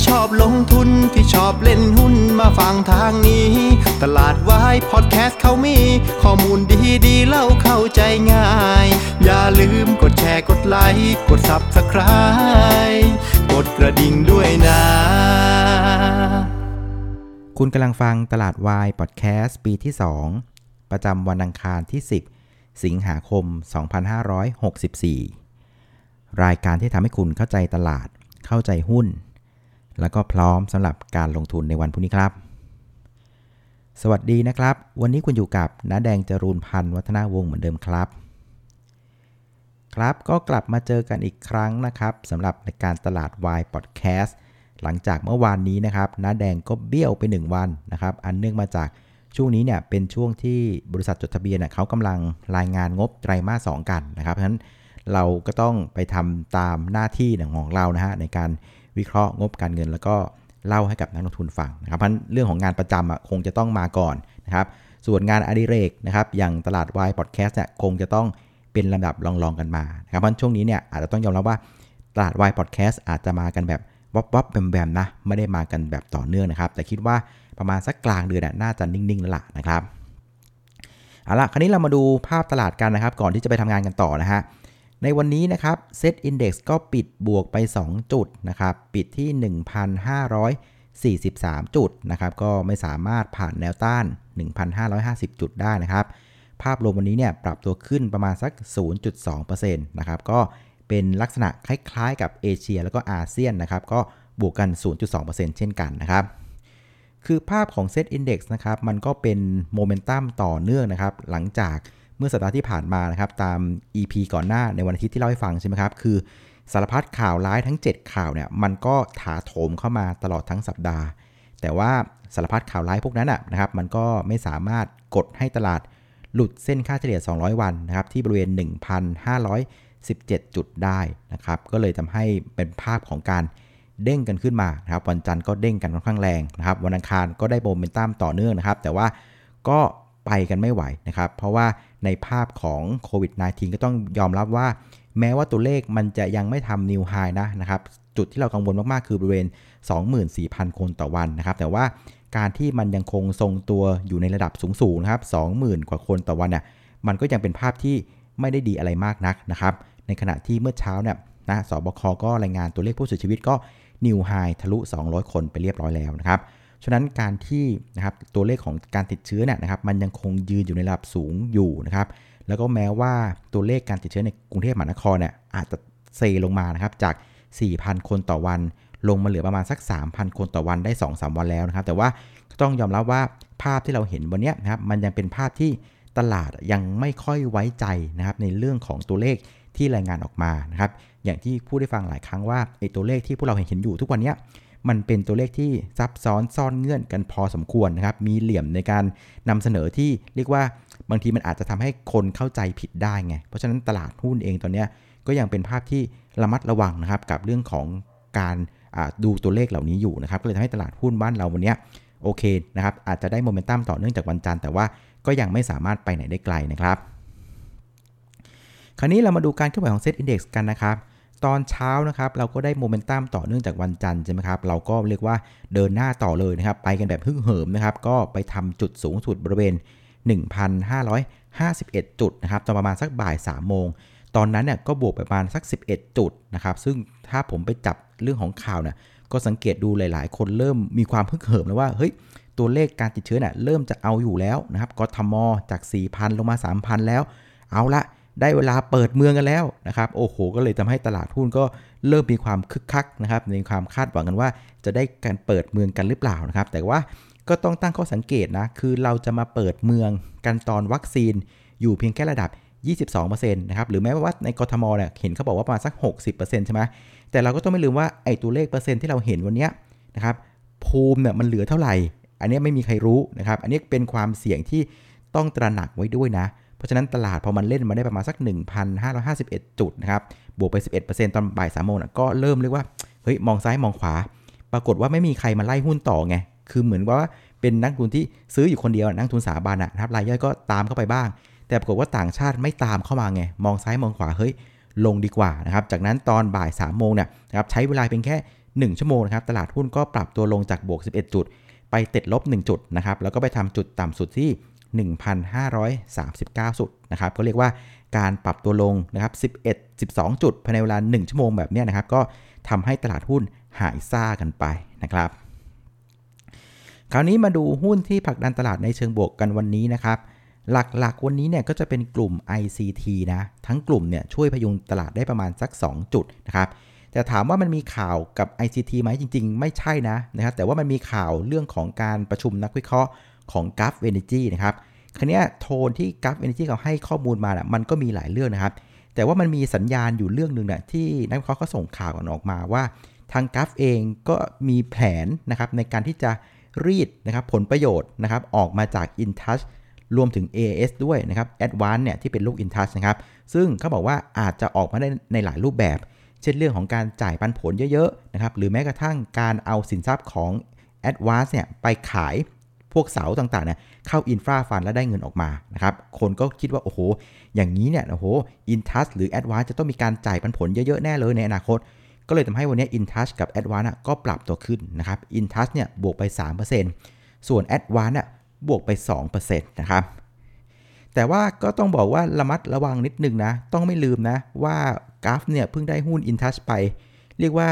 ที่ชอบลงทุนที่ชอบเล่นหุ้นมาฟังทางนี้ ตลาดวายพอดแคสต์เขามี ข้อมูลดีดีเล่าเข้าใจง่าย อย่าลืมกดแชร์กดไลค์กด Subscribe กดกระดิ่งด้วยนะ คุณกำลังฟังตลาดวายพอดแคสต์ปีที่ 2 ประจำวันอังคารที่ 10 สิงหาคม 2564 รายการที่ทำให้คุณเข้าใจตลาดเข้าใจหุ้น แล้วก็พร้อมสำหรับการลงทุนในวันพรุ่งนี้ครับ สวัสดีนะครับ วันนี้คุณอยู่กับน้าแดงจรูนพันธ์วัฒนาวงศ์เหมือนเดิมครับ ครับก็กลับมาเจอกันอีกครั้งนะครับสำหรับรายการตลาดวายพอดแคสต์หลังจากเมื่อวานนี้นะครับน้าแดงก็เบี้ยวไป 1 วันนะครับ อันเนื่องมาจากช่วงนี้เนี่ยเป็นช่วงที่บริษัทจดทะเบียนเขากำลังรายงานงบไตรมาส 2 กันนะครับเพราะฉะนั้นเราก็ต้องไปทำตามหน้าที่ของเรานะฮะในการ วิเคราะห์งบการเงิน แล้วก็เล่าให้กับนักลงทุนฟังนะครับเพราะเรื่องของงานประจำอะคงจะต้องมาก่อนนะครับส่วนงานอดิเรกนะครับอย่างตลาดวายพอดแคสต์เนี่ยคงจะต้องเป็นลำดับรองๆกันมานะครับเพราะช่วงนี้เนี่ยอาจจะต้องยอมรับว่าตลาดวายพอดแคสต์อาจจะมากันแบบวับวับแบมแบมนะไม่ได้มากันแบบต่อเนื่องนะครับ แต่คิดว่าประมาณสักกลางเดือนน่ะน่าจะนิ่งๆแล้วล่ะนะครับเอาละคราวนี้เรามาดูภาพตลาดกันนะครับ ก่อนที่จะไปทำงานกันต่อนะฮะ ในวันนี้นะครับเซตอินดี x ก็ปิดบวกไป 2 จุดนะครับ ปิดที่ 1,543 จุดนะครับ ก็ไม่สามารถผ่านแนวต้าน 1,550 จุดได้นะครับ ภาพรวมวันนี้เนี่ยปรับตัวขึ้นประมาณสัก 0.2%นะครับ ก็เป็นลักษณะคล้ายๆ กับเอเชียแล้วก็อาเซียนนะครับ ก็บวกกัน 0.2%เช่นกันนะครับ คือภาพของ Set Index นะครับ มันก็เป็นโมเมนตัมต่อเนื่องนะครับ หลังจาก เมื่อสัปดาห์ที่ผ่านมานะครับตาม EP ก่อนหน้าในวันอาทิตย์ที่เล่าให้ฟังใช่ไหมครับ คือสารพัดข่าวร้ายทั้ง 7 ข่าวเนี่ยมันก็ถาโถมเข้ามาตลอดทั้งสัปดาห์ แต่ว่าสารพัดข่าวร้ายพวกนั้นนะครับมันก็ไม่สามารถกดให้ตลาดหลุดเส้นค่าเฉลี่ย 200 วันนะครับที่บริเวณ 1,517 จุดได้นะครับก็เลยทำให้เป็นภาพของการเด้งกันขึ้นมานะครับวันจันทร์ก็เด้งกันค่อนข้างแรงนะครับวันอังคารก็ได้โมเมนตัมต่อเนื่องนะครับ แต่ว่าก็ไปกันไม่ไหวนะครับเพราะว่า ในภาพของโควิด -19 ก็ต้องยอมรับว่า แม้ว่าตัวเลขมันจะยังไม่ทำนิวไฮนะนะครับ จุดที่เรากังวลมาก ๆ คือบริเวณ 24,000 คนต่อวันนะครับ แต่ว่าการที่มันยังคงทรงตัวอยู่ในระดับสูง ๆ นะครับ 20,000 กว่าคนต่อวันเนี่ยมันก็ยังเป็นภาพที่ไม่ได้ดีอะไรมากนักนะครับ ในขณะที่เมื่อเช้าเนี่ยนะสบคก็รายงานตัวเลขผู้เสียชีวิตก็นิวไฮทะลุ 200 คนไปเรียบร้อยแล้วนะครับ ฉะนั้นการที่นะครับตัวเลขของการติดเชื้อเนี่ยนะครับมันยังคงยืนอยู่ในระดับสูงอยู่นะครับแล้วก็แม้ว่าตัวเลขการติดเชื้อในกรุงเทพมหานครเนี่ยอาจจะเซลงมานะครับจาก 4,000 คนต่อวัน ลงมาเหลือประมาณสัก 3,000 คนต่อวันได้ 2-3 วันแล้วนะครับ แต่ว่าต้องยอมรับว่าภาพที่เราเห็นวันนี้นะครับมันยังเป็นภาพที่ตลาดยังไม่ค่อยไว้ใจนะครับในเรื่องของตัวเลขที่รายงานออกมานะครับอย่างที่พูดได้ฟังหลายครั้งว่าไอ้ตัวเลขที่พวกเราเห็นเห็นอยู่ทุกวันนี้ มันเป็นตัวเลขที่ซับซ้อนซ่อนเงื่อนกันพอสมควรนะครับ มีเหลี่ยมในการนำเสนอที่เรียกว่าบางทีมันอาจจะทำให้คนเข้าใจผิดได้ไง เพราะฉะนั้นตลาดหุ้นเองตอนนี้ก็ยังเป็นภาพที่ระมัดระวังนะครับกับเรื่องของการดูตัวเลขเหล่านี้อยู่นะครับ ก็เลยทำให้ตลาดหุ้นบ้านเราวันนี้โอเคนะครับ อาจจะได้โมเมนตัมต่อเนื่องจากวันจันทร์แต่ว่าก็ยังไม่สามารถไปไหนได้ไกลนะครับ คราวนี้เรามาดูการเคลื่อนไหวของเซตอินดี x กันนะครับ ตอนเช้านะครับเราก็ได้โมเมนตัมต่อเนื่องจากวันจันทร์ใช่ไหมครับเราก็เรียกว่าเดินหน้าต่อเลยนะครับไปกันแบบฮึกเหิมนะครับก็ไปทำจุดสูงสุดบริเวณ 1,551 จุดนะครับตอนประมาณสักบ่าย3โมงตอนนั้นเนี่ยก็บวกประมาณสัก 11 จุดนะครับซึ่งถ้าผมไปจับเรื่องของข่าวเนี่ยก็สังเกตดูหลาย ๆ คนเริ่มมีความฮึ่งเหิมแล้วว่าเฮ้ยตัวเลขการติดเชื้อเนี่ยเริ่มจะเอาอยู่แล้วนะครับกทมจาก 4,000 ลงมา 3,000 แล้ว เอาละ ได้เวลาเปิดเมืองกันแล้วนะครับโอ้โห ก็เลยทำให้ตลาดหุ้นก็เริ่มมีความคึกคักนะครับในความคาดหวังกันว่า จะได้การเปิดเมืองกันหรือเปล่านะครับ แต่ว่าก็ต้องตั้งข้อสังเกตนะคือเราจะมาเปิดเมืองกันตอนวัคซีน อยู่เพียงแค่ระดับ 22%นะครับหรือแม้ว่าในกทมเนี่ยเห็นเขาบอกว่าประมาณสัก 60%ใช่ไหมแต่เราก็ต้องไม่ลืมว่าไอ้ตัวเลขเปอร์เซ็นต์ที่เราเห็นวันนี้นะครับภูมิเนี่ยมันเหลือเท่าไหร่ อันนี้ไม่มีใครรู้นะครับ อันนี้เป็นความเสี่ยงที่ต้องตระหนักไว้ด้วยนะ เพราะฉะนั้นตลาดพอมันเล่นมาได้ประมาณสัก 1,551 จุดนะครับ บวกไป 11%ตอนบ่ายสามโมงก็เริ่มเรียกว่า เฮ้ย มองซ้ายมองขวา ปรากฏว่าไม่มีใครมาไล่หุ้นต่อไง คือเหมือนว่าเป็นนักทุนที่ซื้ออยู่คนเดียว นักทุนสถาบันนะครับรายย่อยก็ตามเข้าไปบ้าง แต่ปรากฏว่าต่างชาติไม่ตามเข้ามาไง มองซ้ายมองขวา เฮ้ย ลงดีกว่านะครับ จากนั้นตอนบ่าย3ามโมงเนี่ยนะครับ ใช้เวลาเพียงแค่ 1 ชั่วโมงนะครับ ตลาดหุ้นก็ปรับตัวลงจากบวก 11 จุด ไปติดลบ 1 จุดนะครับ แล้วก็ไปทำจุดต่ำสุดที่ 1,539 จุดนะครับก็เรียกว่าการปรับตัวลงนะครับ11 12 จุดภายในเวลา 1 ชั่วโมงแบบนี้นะครับ ก็ทำให้ตลาดหุ้นหายซ่ากันไปนะครับ คราวนี้มาดูหุ้นที่ผลักดันตลาดในเชิงบวกกันวันนี้นะครับ หลักๆวันนี้เนี่ยก็จะเป็นกลุ่ม ICT นะทั้งกลุ่มเนี่ยช่วยพยุงตลาดได้ประมาณสัก 2 จุดนะครับแต่ถามว่ามันมีข่าวกับ ICT ไหมจริง ๆ ไม่ใช่นะนะครับแต่ว่ามันมีข่าวเรื่องของการประชุมนักวิเคราะห์ ของ g u f Energy นะครับคราวนี้โทนที่ g u f Energy เขาให้ข้อมูลมานะมันก็มีหลายเรื่องนะครับ แต่ว่ามันมีสัญญาณอยู่เรื่องหนึ่งนะที่นักวิเคราะห์เขาส่งข่าวกันออกมาว่า ทาง g u f เองก็มีแผนนะครับในการที่จะรีดนะครับผลประโยชน์นะครับออกมาจาก InTouch รวมถึง AS ด้วยนะครับ Advance เนี่ยที่เป็นลูก InTouch นะครับ ซึ่งเขาบอกว่าอาจจะออกมาได้ในหลายรูปแบบ เช่นเรื่องของการจ่ายปันผลเยอะๆนะครับ หรือแม้กระทั่งการเอาสินทรัพย์ของ Advance เนี่ยไปขาย พวกเสาต่างๆเนี่ยเข้าอินฟราฟันแล้วได้เงินออกมานะครับคนก็คิดว่าโอ้โห อย่างนี้เนี่ยโอ้โหอินทัชหรือ a d v a n c e จะต้องมีการจ่ายปันผลเยอะๆแน่เลยในอนาคต ก็เลยทำให้วันนี้ InTouch กับ a d v a n c e ก็ปรับตัวขึ้นนะครับ InTouch เนี่ยบวกไป 3%ส่วน a d v a n c e บวกไป 2%นะครับแต่ว่าก็ต้องบอกว่าระมัดระวังนิดนึงนะ ต้องไม่ลืมนะ ว่ากราฟเนี่ยเพิ่งได้หุ้น InTouch ไป เรียกว่า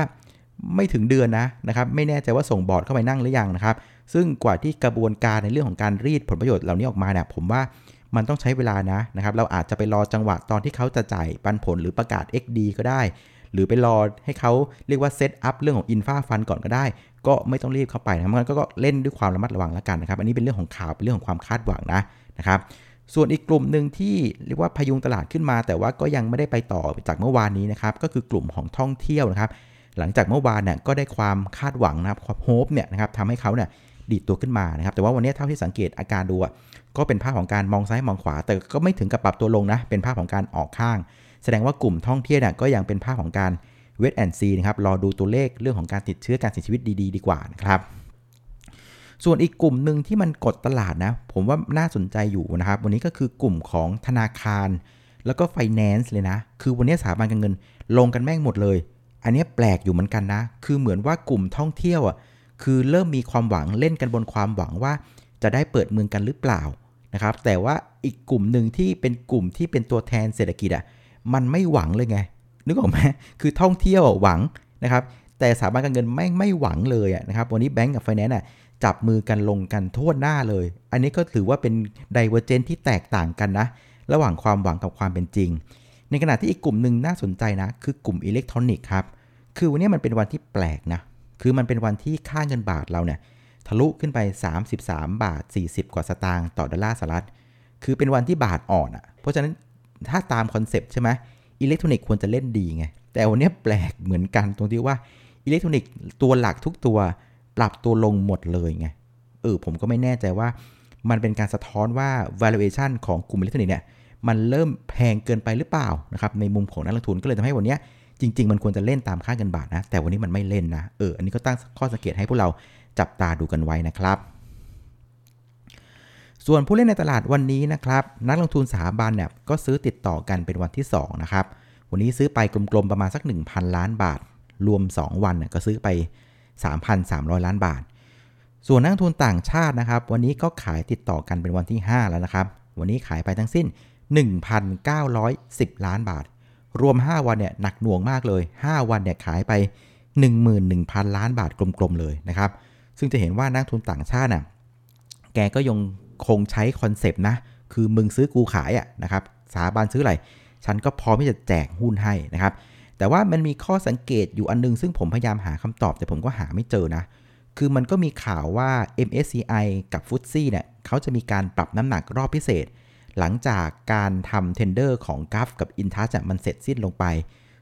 ไม่ถึงเดือนนะนะครับ ไม่แน่ใจว่าส่งบอร์ดเข้าไปนั่งหรือยังนะครับ ซึ่งกว่าที่กระบวนการในเรื่องของการรีดผลประโยชน์เหล่านี้ออกมาเนี่ยผมว่ามันต้องใช้เวลานะนะครับ เราอาจจะไปรอจังหวะตอนที่เขาจะจ่ายปันผลหรือประกาศ XD ก็ได้ หรือไปรอให้เขาเรียกว่าเซตอัพเรื่องของอินฟาฟันก่อนก็ได้ ก็ไม่ต้องรีบเข้าไปนะมันก็เล่นด้วยความระมัดระวังแล้วกันนะครับ อันนี้เป็นเรื่องของข่าวเป็นเรื่องของความคาดหวังนะนะครับส่วนอีกกลุ่มหนึ่งที่เรียกว่าพยุงตลาดขึ้นมา แต่ว่าก็ยังไม่ได้ไปต่อจากเมื่อวานนี้นะครับก็คือกลุ่มของท่องเที่ยวนะครับ หลังจากเมื่อวานเนี่ยก็ได้ความคาดหวังนะครับความโฮปเนี่ยนะครับทำให้เขาเนี่ย ดีดตัวขึ้นมานะครับ แต่ว่าวันนี้เท่าที่สังเกตอาการดูก็เป็นภาพของการมองซ้ายมองขวา แต่ก็ไม่ถึงกับปรับตัวลงนะ เป็นภาพของการออกข้าง แสดงว่ากลุ่มท่องเที่ยวเนี่ยก็ยังเป็นภาพของการเวทแอนซีนะครับ รอดูตัวเลขเรื่องของการติดเชื้อการเสียชีวิตดี ๆ ดีกว่านะครับ ส่วนอีกกลุ่มหนึ่งที่มันกดตลาดนะ ผมว่าน่าสนใจอยู่นะครับ วันนี้ก็คือกลุ่มของธนาคาร แล้วก็ไฟแนนซ์เลยนะ คือวันนี้สถาบันการเงินลงกันแม่งหมดเลย อันนี้แปลกอยู่เหมือนกันนะ คือเหมือนว่ากลุ่มท่องเที่ยวอะ คือเริ่มมีความหวังเล่นกันบนความหวังว่าจะได้เปิดเมืองกันหรือเปล่านะครับ แต่ว่าอีกกลุ่มหนึ่งที่เป็นกลุ่มที่เป็นตัวแทนเศรษฐกิจอะมันไม่หวังเลยไง นึกออกไหมคือท่องเที่ยวหวังนะครับ แต่สถาบันการเงินไม่ไม่หวังเลยนะครับ วันนี้แบงก์กับไฟแนนซ์จับมือกันลงกันทั่วหน้าเลย อันนี้ก็ถือว่าเป็น divergence ที่แตกต่างกันนะ ระหว่างความหวังกับความเป็นจริง ในขณะที่อีกกลุ่มหนึ่งน่าสนใจนะ คือกลุ่มอิเล็กทรอนิกส์ครับ คือวันนี้มันเป็นวันที่แปลกนะ คือมันเป็นวันที่ค่าเงินบาทเราเนี่ยทะลุขึ้นไป 33 บาท 40 กว่าสตางค์ต่อดอลลาร์สหรัฐ คือเป็นวันที่บาทอ่อนอะ่ะ เพราะฉะนั้นถ้าตาม concept ใช่ไหมอิเล็กทรอนิกส์ควรจะเล่นดีไง แต่วันนี้แปลกเหมือนกันตรงที่ว่าอิเล็กทรอนิกส์ตัวหลักทุกตัวปรับตัวลงหมดเลยไง เออผมก็ไม่แน่ใจว่ามันเป็นการสะท้อนว่า valuation ของกลุ่มอิเล็กทรอนิกส์เนี่ยมันเริ่มแพงเกินไปหรือเปล่านะครับในมุมของนักลงทุนก็เลยทำให้วันนี้ จริง ๆ มันควรจะเล่นตามค่าเงินบาทนะ แต่วันนี้มันไม่เล่นนะ เออ อันนี้ก็ตั้งข้อสังเกตให้พวกเราจับตาดูกันไว้นะครับ ส่วนผู้เล่นในตลาดวันนี้นะครับ นักลงทุนสถาบันเนี่ยก็ซื้อติดต่อกันเป็นวันที่ 2 นะครับ วันนี้ซื้อไปกลมๆประมาณสัก 1,000 ล้านบาท รวม 2 วันเนี่ยก็ซื้อไป 3,300 ล้านบาท ส่วนนักลงทุนต่างชาตินะครับ วันนี้ก็ขายติดต่อกันเป็นวันที่ 5 แล้วนะครับ วันนี้ขายไปทั้งสิ้น 1,910 ล้านบาท รวม 5 วันเนี่ยหนักหน่วงมากเลย 5 วันเนี่ยขายไป 11,000 ล้านบาทกลมๆเลยนะครับ ซึ่งจะเห็นว่านักทุนต่างชาติน่ะแกก็ยังคงใช้คอนเซปต์นะ คือมึงซื้อกูขายอะนะครับสถาบันซื้ออะไร ฉันก็พร้อมที่จะแจกหุ้นให้นะครับ แต่ว่ามันมีข้อสังเกตอยู่อันนึง ซึ่งผมพยายามหาคำตอบแต่ผมก็หาไม่เจอนะ คือมันก็มีข่าวว่า MSCI กับ f t s e เนี่ยเขาจะมีการปรับน้ำหนักรอบพิเศษ หลังจากการทำ tender ของ GULF กับ InTouch มันเสร็จสิ้นลงไป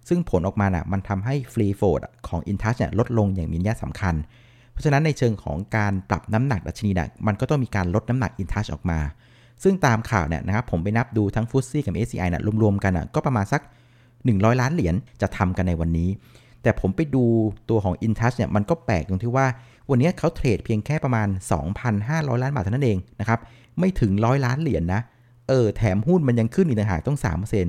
ซึ่งผลออกมาน่ะมันทำให้ free float ของ InTouch ลดลงอย่างมีนัยสำคัญ เพราะฉะนั้นในเชิงของการปรับน้ำหนักดัชนีน่ะมันก็ต้องมีการลดน้ำหนัก InTouch ออกมา ซึ่งตามข่าวเนี่ยนะครับผมไปนับดูทั้งฟุตซี่กับ SCI น่ะรวมๆกันน่ะก็ประมาณสัก 100 ล้านเหรียญจะทำกันในวันนี้ แต่ผมไปดูตัวของ InTouch เนี่ยมันก็แปลกตรงที่ว่าวันนี้เขาเทรดเพียงแค่ประมาณ 2,500 ล้านบาทเท่านั้นเองนะครับไม่ถึงร้อยล้านเหรียญนนะ เออแถมหุ้นมันยังขึ้นอีกต่างหากต้อง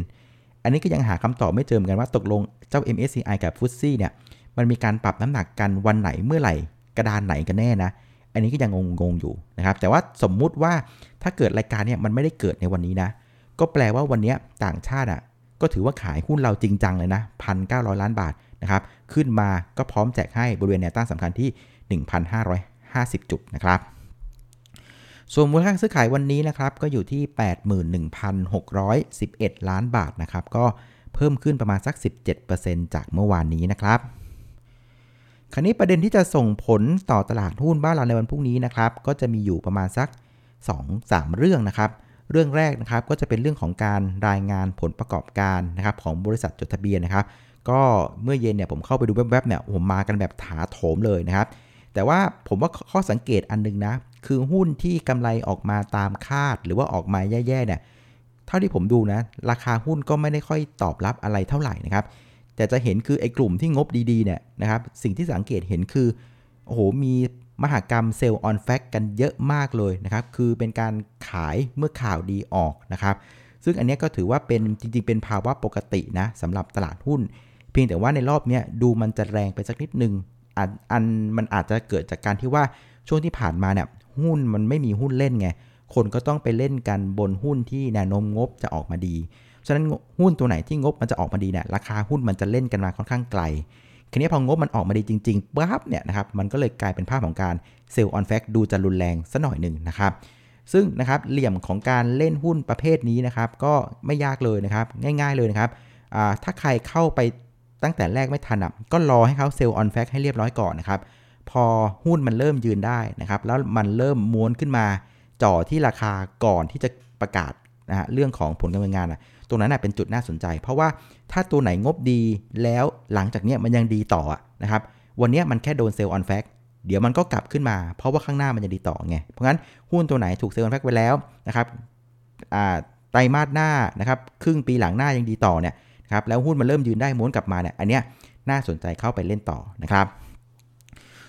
3%อันนี้ก็ยังหาคำตอบไม่เจอเหมือนกันว่าตกลงเจ้า MSCI กับฟุตซี่เนี่ยมันมีการปรับน้ำหนักกันวันไหนเมื่อไหร่กระดานไหนกันแน่นะ อันนี้ก็ยังงงๆอยู่นะครับ แต่ว่าสมมุติว่าถ้าเกิดรายการเนี่ยมันไม่ได้เกิดในวันนี้นะ ก็แปลว่าวันนี้ต่างชาติอะก็ถือว่าขายหุ้นเราจริงจังเลยนะพันเล้านบาทนะครับ ขึ้นมาก็พร้อมแจกให้บริเวณแนวต้านสำคัญที่ 1,550 จุดนะครับ ส่วนมูลค่าซื้อขายวันนี้นะครับก็อยู่ที่ 81,611 ล้านบาทนะครับก็เพิ่มขึ้นประมาณสัก 17%จากเมื่อวานนี้นะครับคราวนี้ประเด็นที่จะส่งผลต่อตลาดหุ้นบ้านเราในวันพรุ่งนี้นะครับก็จะมีอยู่ประมาณสัก 2-3 เรื่องนะครับ เรื่องแรกนะครับก็จะเป็นเรื่องของการรายงานผลประกอบการนะครับของบริษัทจดทะเบียนนะครับ ก็เมื่อเย็นเนี่ยผมเข้าไปดูแวบๆเนี่ยผมมากันแบบถาโถมเลยนะครับ แต่ว่าผมว่าข้อสังเกตอันนึงนะ คือหุ้นที่กำไรออกมาตามคาดหรือว่าออกมาแย่ๆเนี่ยเท่าที่ผมดูนะ ราคาหุ้นก็ไม่ได้ค่อยตอบรับอะไรเท่าไหร่นะครับ แต่จะเห็นคือไอ้กลุ่มที่งบดีๆเนี่ยนะครับ สิ่งที่สังเกตเห็นคือโอ้โหมีมหากรรมเซลล์ออนแฟกกันเยอะมากเลยนะครับ คือเป็นการขายเมื่อข่าวดีออกนะครับ ซึ่งอันนี้ก็ถือว่าเป็นจริงๆ เป็นภาวะปกตินะสำหรับตลาดหุ้น เพียงแต่ว่าในรอบนี้ดูมันจะแรงไปสักนิดนึง อันอันมันอาจจะเกิดจากการที่ว่าช่วงที่ผ่านมาเนี่ยหุ้นมันไม่มีหุ้นเล่นไง คนก็ต้องไปเล่นกันบนหุ้นที่แนวโน้มงบจะออกมาดี ฉะนั้นหุ้นตัวไหนที่งบมันจะออกมาดีเนี่ยราคาหุ้นมันจะเล่นกันมาค่อนข้างไกลทีนี้พองบมันออกมาดีจริงๆปั๊บเนี่ยนะครับมันก็เลยกลายเป็นภาพของการ sell on fact ดูจะรุนแรงซะหน่อยหนึ่งนะครับ ซึ่งนะครับเหลี่ยมของการเล่นหุ้นประเภทนี้นะครับ ก็ไม่ยากเลยนะครับ ง่าย ๆเลยนะครับถ้าใครเข้าไป ตั้งแต่แรกไม่ทันอะก็รอให้เขา sell on fact ให้เรียบร้อยก่อนนะครับ พอหุ้นมันเริ่มยืนได้นะครับ แล้วมันเริ่มม้วนขึ้นมาจ่อที่ราคาก่อนที่จะประกาศนะฮะเรื่องของผลการดำเนินงานอะตรงนั้นเป็นจุดน่าสนใจ เพราะว่าถ้าตัวไหนงบดีแล้วหลังจากนี้มันยังดีต่อนะครับวันนี้มันแค่โดน sell on fact เดี๋ยวมันก็กลับขึ้นมาเพราะว่าข้างหน้ามันจะดีต่อไง เพราะงั้นหุ้นตัวไหนถูก sell on fact ไปแล้วนะครับไตรมาสหน้านะครับครึ่งปีหลังหน้ายังดีต่อเนี่ย ครับแล้วหุ้นมันเริ่มยืนได้ม้วนกลับมาเนี่ยอันเนี้ยน่าสนใจเข้าไปเล่นต่อนะครับ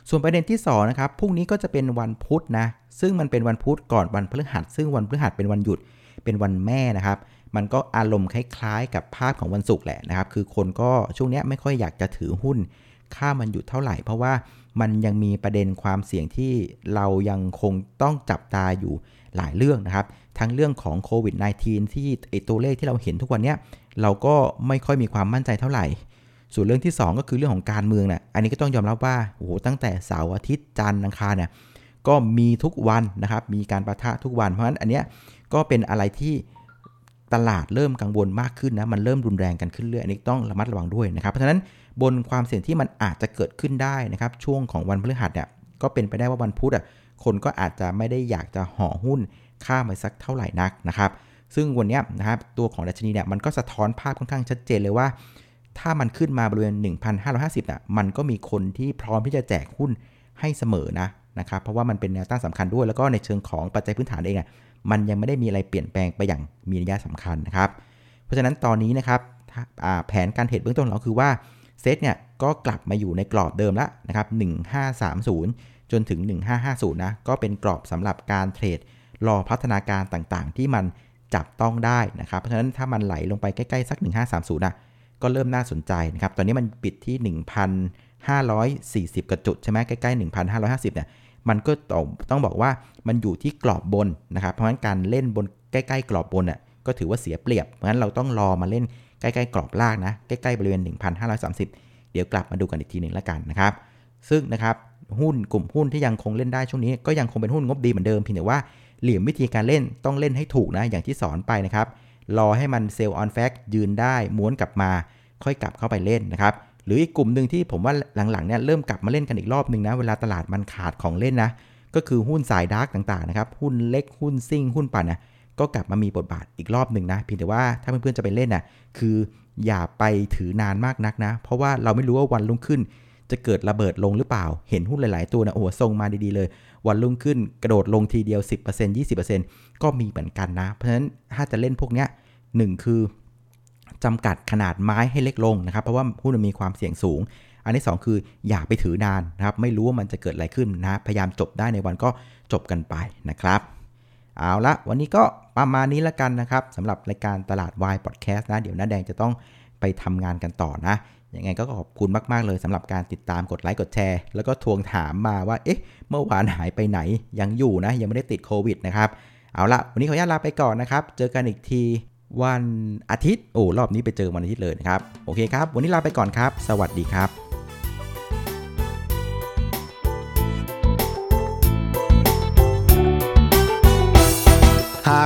ส่วนประเด็นที่2นะครับพรุ่งนี้ก็จะเป็นวันพุธนะซึ่งมันเป็นวันพุธก่อนวันพฤหัส ซึ่งวันพฤหัสเป็นวันหยุดเป็นวันแม่นะครับมันก็อารมณ์คล้ายๆ กับภาพของวันศุกร์แหละนะครับ คือคนก็ช่วงนี้ไม่ค่อยอยากจะถือหุ้นค่ามันหยุดเท่าไหร่ เพราะว่ามันยังมีประเด็นความเสี่ยงที่เรายังคงต้องจับตาอยู่หลายเรื่องนะครับ ทั้งเรื่องของโควิด -19 ที่ไอตัวเลขที่เราเห็นทุกวันนี้ เราก็ไม่ค่อยมีความมั่นใจเท่าไหร่ ส่วนเรื่องที่ 2 ก็คือเรื่องของการเมืองนะ่ะอันนี้ก็ต้องยอมรับว่าโอ้โหตั้งแต่เสาร์อาทิตย์จันทร์อังคารเนี่ยก็มีทุกวันนะครับ มีการประทะทุกวัน เพราะฉะนั้นอันเนี้ยก็เป็นอะไรที่ตลาดเริ่มกังวลมากขึ้นนะ มันเริ่มรุนแรงกันขึ้นเรื่อย อันนี้ต้องระมัดระวังด้วยนะครับ เพราะฉะนั้นบนความเสี่ยงที่มันอาจจะเกิดขึ้นได้นะครับ ช่วงของวันพฤหัสเนี่ย ก็เป็นไปได้ว่าวันพุธอะ คนก็อาจจะไม่ได้อยากจะห่อหุ้นข้ามไปสักเท่าไหร่นักนะครับ ซึ่งวันนี้นะครับตัวของดัชนีเนี่ยมันก็สะท้อนภาพค่อนข้างชัดเจนเลยว่า ถ้ามันขึ้นมาบริเวณ 1,550น่ะมันก็มีคนที่พร้อมที่จะแจกหุ้นให้เสมอนะนะครับเพราะว่ามันเป็นแนวต้านสำคัญด้วย แล้วก็ในเชิงของปัจจัยพื้นฐานเองอะมันยังไม่ได้มีอะไรเปลี่ยนแปลงไปอย่างมีนัยสำคัญนะครับ เพราะฉะนั้นตอนนี้นะครับแผนการเทรดเบื้องต้นของเราคือว่าเซตเนี่ยก็กลับมาอยู่ในกรอบเดิมแล้วนะครับ 1530 จนถึง 1550 นะ ก็เป็นกรอบสำหรับการเทรดรอพัฒนาการต่างๆ ที่มัน จับต้องได้นะครับ เพราะฉะนั้นถ้ามันไหลลงไปใกล้ๆ สัก 1530นะก็เริ่มน่าสนใจนะครับ ตอนนี้มันปิดที่ 1,540กระจุดใช่ไหมใกล้ๆ 1,550เนี่ย มันก็ต้องต้องบอกว่ามันอยู่ที่กรอบบนนะครับ เพราะฉะนั้นการเล่นบนใกล้ๆ กรอบบนอะก็ถือว่าเสียเปรียบ เพราะฉะนั้นเราต้องรอมาเล่นใกล้ๆ กรอบล่างนะ ใกล้ๆ บริเวณ 1,530 เดี๋ยวกลับมาดูกันอีกทีหนึ่งแล้วกันนะครับ ซึ่งนะครับ หุ้นกลุ่มหุ้นที่ยังคงเล่นได้ช่วงนี้ ก็ยังคงเป็นหุ้นงบดีเหมือนเดิมเพียงแต่ว่าเหลี่ยมวิธีการเล่นต้องเล่นให้ถูกนะอย่างที่สอนไปนะครับรอให้มัน sell on fact ยืนได้ม้วนกลับมา ค่อยกลับเข้าไปเล่นนะครับหรืออีกกลุ่มหนึ่งที่ผมว่าหลังๆเนี่ยเริ่มกลับมาเล่นกันอีกรอบหนึ่งนะเวลาตลาดมันขาดของเล่นนะก็คือหุ้นสาย dark ต่างๆนะครับหุ้นเล็กหุ้นซิ่งหุ้นปั่นนะก็กลับมามีบทบาทอีกรอบหนึ่งนะเพียงแต่ว่าถ้าเพื่อนๆจะไปเล่นนะคืออย่าไปถือนานมากนักนะ เพราะว่าเราไม่รู้ว่าวันรุ่งขึ้น จะเกิดระเบิดลงหรือเปล่า เห็นหุ้นหลาย ๆ ตัวนะโอ้ทรงมาดี ๆ เลย วันรุ่งขึ้นกระโดดลงทีเดียว 10% 20%ก็มีเหมือนกันนะ เพราะฉะนั้นถ้าจะเล่นพวกเนี้ยหนึ่งคือจำกัดขนาดไม้ให้เล็กลงนะครับ เพราะว่าหุ้นมีความเสี่ยงสูง อันที่ 2 คืออย่าไปถือนานนะครับ ไม่รู้ว่ามันจะเกิดอะไรขึ้นนะ พยายามจบได้ในวันก็จบกันไปนะครับ เอาละวันนี้ก็ประมาณนี้ละกันนะครับสำหรับรายการตลาดวายพอดแคสต์นะ เดี๋ยวน้าแดงจะต้องไปทำงานกันต่อนะ ยังไงก็ขอบคุณมาก ๆ เลยสำหรับการติดตามกดไลค์กดแชร์ แล้วก็ทวงถามมาว่า เอ๊ะ เมื่อวานหายไปไหน ยังอยู่นะ ยังไม่ได้ติดโควิดนะครับ เอาละวันนี้ขออนุญาตลาไปก่อนนะครับ เจอกันอีกทีวันอาทิตย์ โอ้ รอบนี้ไปเจอวันอาทิตย์เลยนะครับ โอเคครับ วันนี้ลาไปก่อนครับ สวัสดีครับ